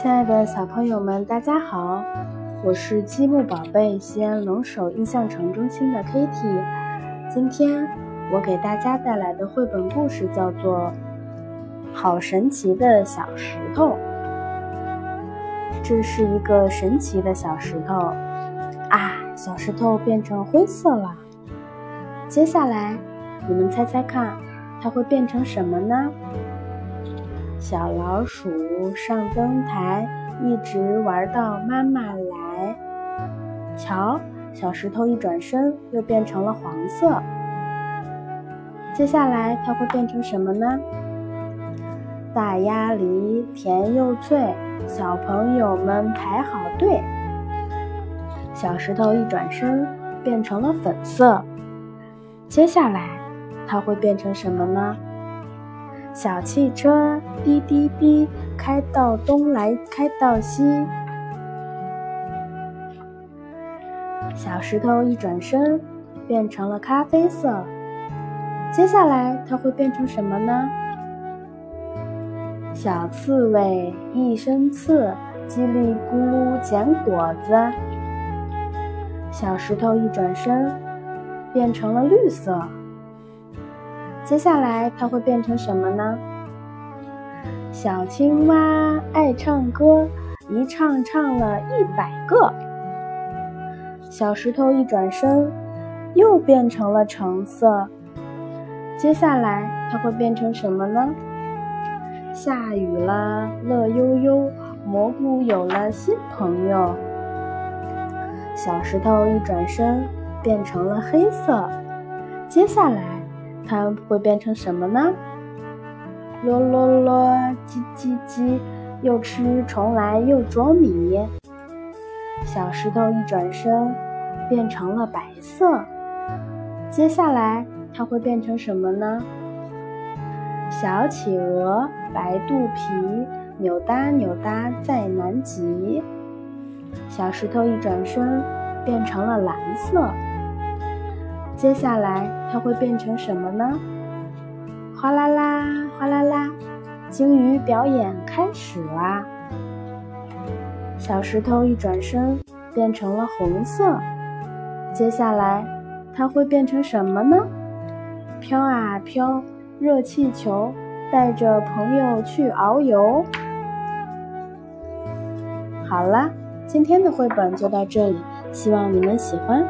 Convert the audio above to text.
亲爱的小朋友们，大家好，我是积木宝贝西安龙首印象城中心的 Kitty。今天我给大家带来的绘本故事叫做《好神奇的小石头》。这是一个神奇的小石头啊！小石头变成灰色了。接下来，你们猜猜看，它会变成什么呢？小老鼠上灯台，一直玩到妈妈来。瞧，小石头一转身，又变成了黄色。接下来它会变成什么呢？大鸭梨甜又脆，小朋友们排好队。小石头一转身，变成了粉色。接下来它会变成什么呢？小汽车滴滴滴，开到东来开到西。小石头一转身，变成了咖啡色。接下来它会变成什么呢？小刺猬一身刺，叽里咕噜捡果子。小石头一转身，变成了绿色。接下来它会变成什么呢？小青蛙爱唱歌，一唱唱了一百个。小石头一转身，又变成了橙色。接下来它会变成什么呢？下雨了，乐悠悠，蘑菇有了新朋友。小石头一转身，变成了黑色。接下来。它会变成什么呢？咯咯咯，叽叽叽，又吃虫来又捉米。小石头一转身，变成了白色。接下来它会变成什么呢？小企鹅白肚皮，扭哒扭哒在南极。小石头一转身，变成了蓝色。接下来它会变成什么呢？哗啦啦，哗啦啦，鲸鱼表演开始啦！小石头一转身变成了红色。接下来它会变成什么呢？飘啊飘，热气球带着朋友去遨游。好了，今天的绘本就到这里，希望你们喜欢。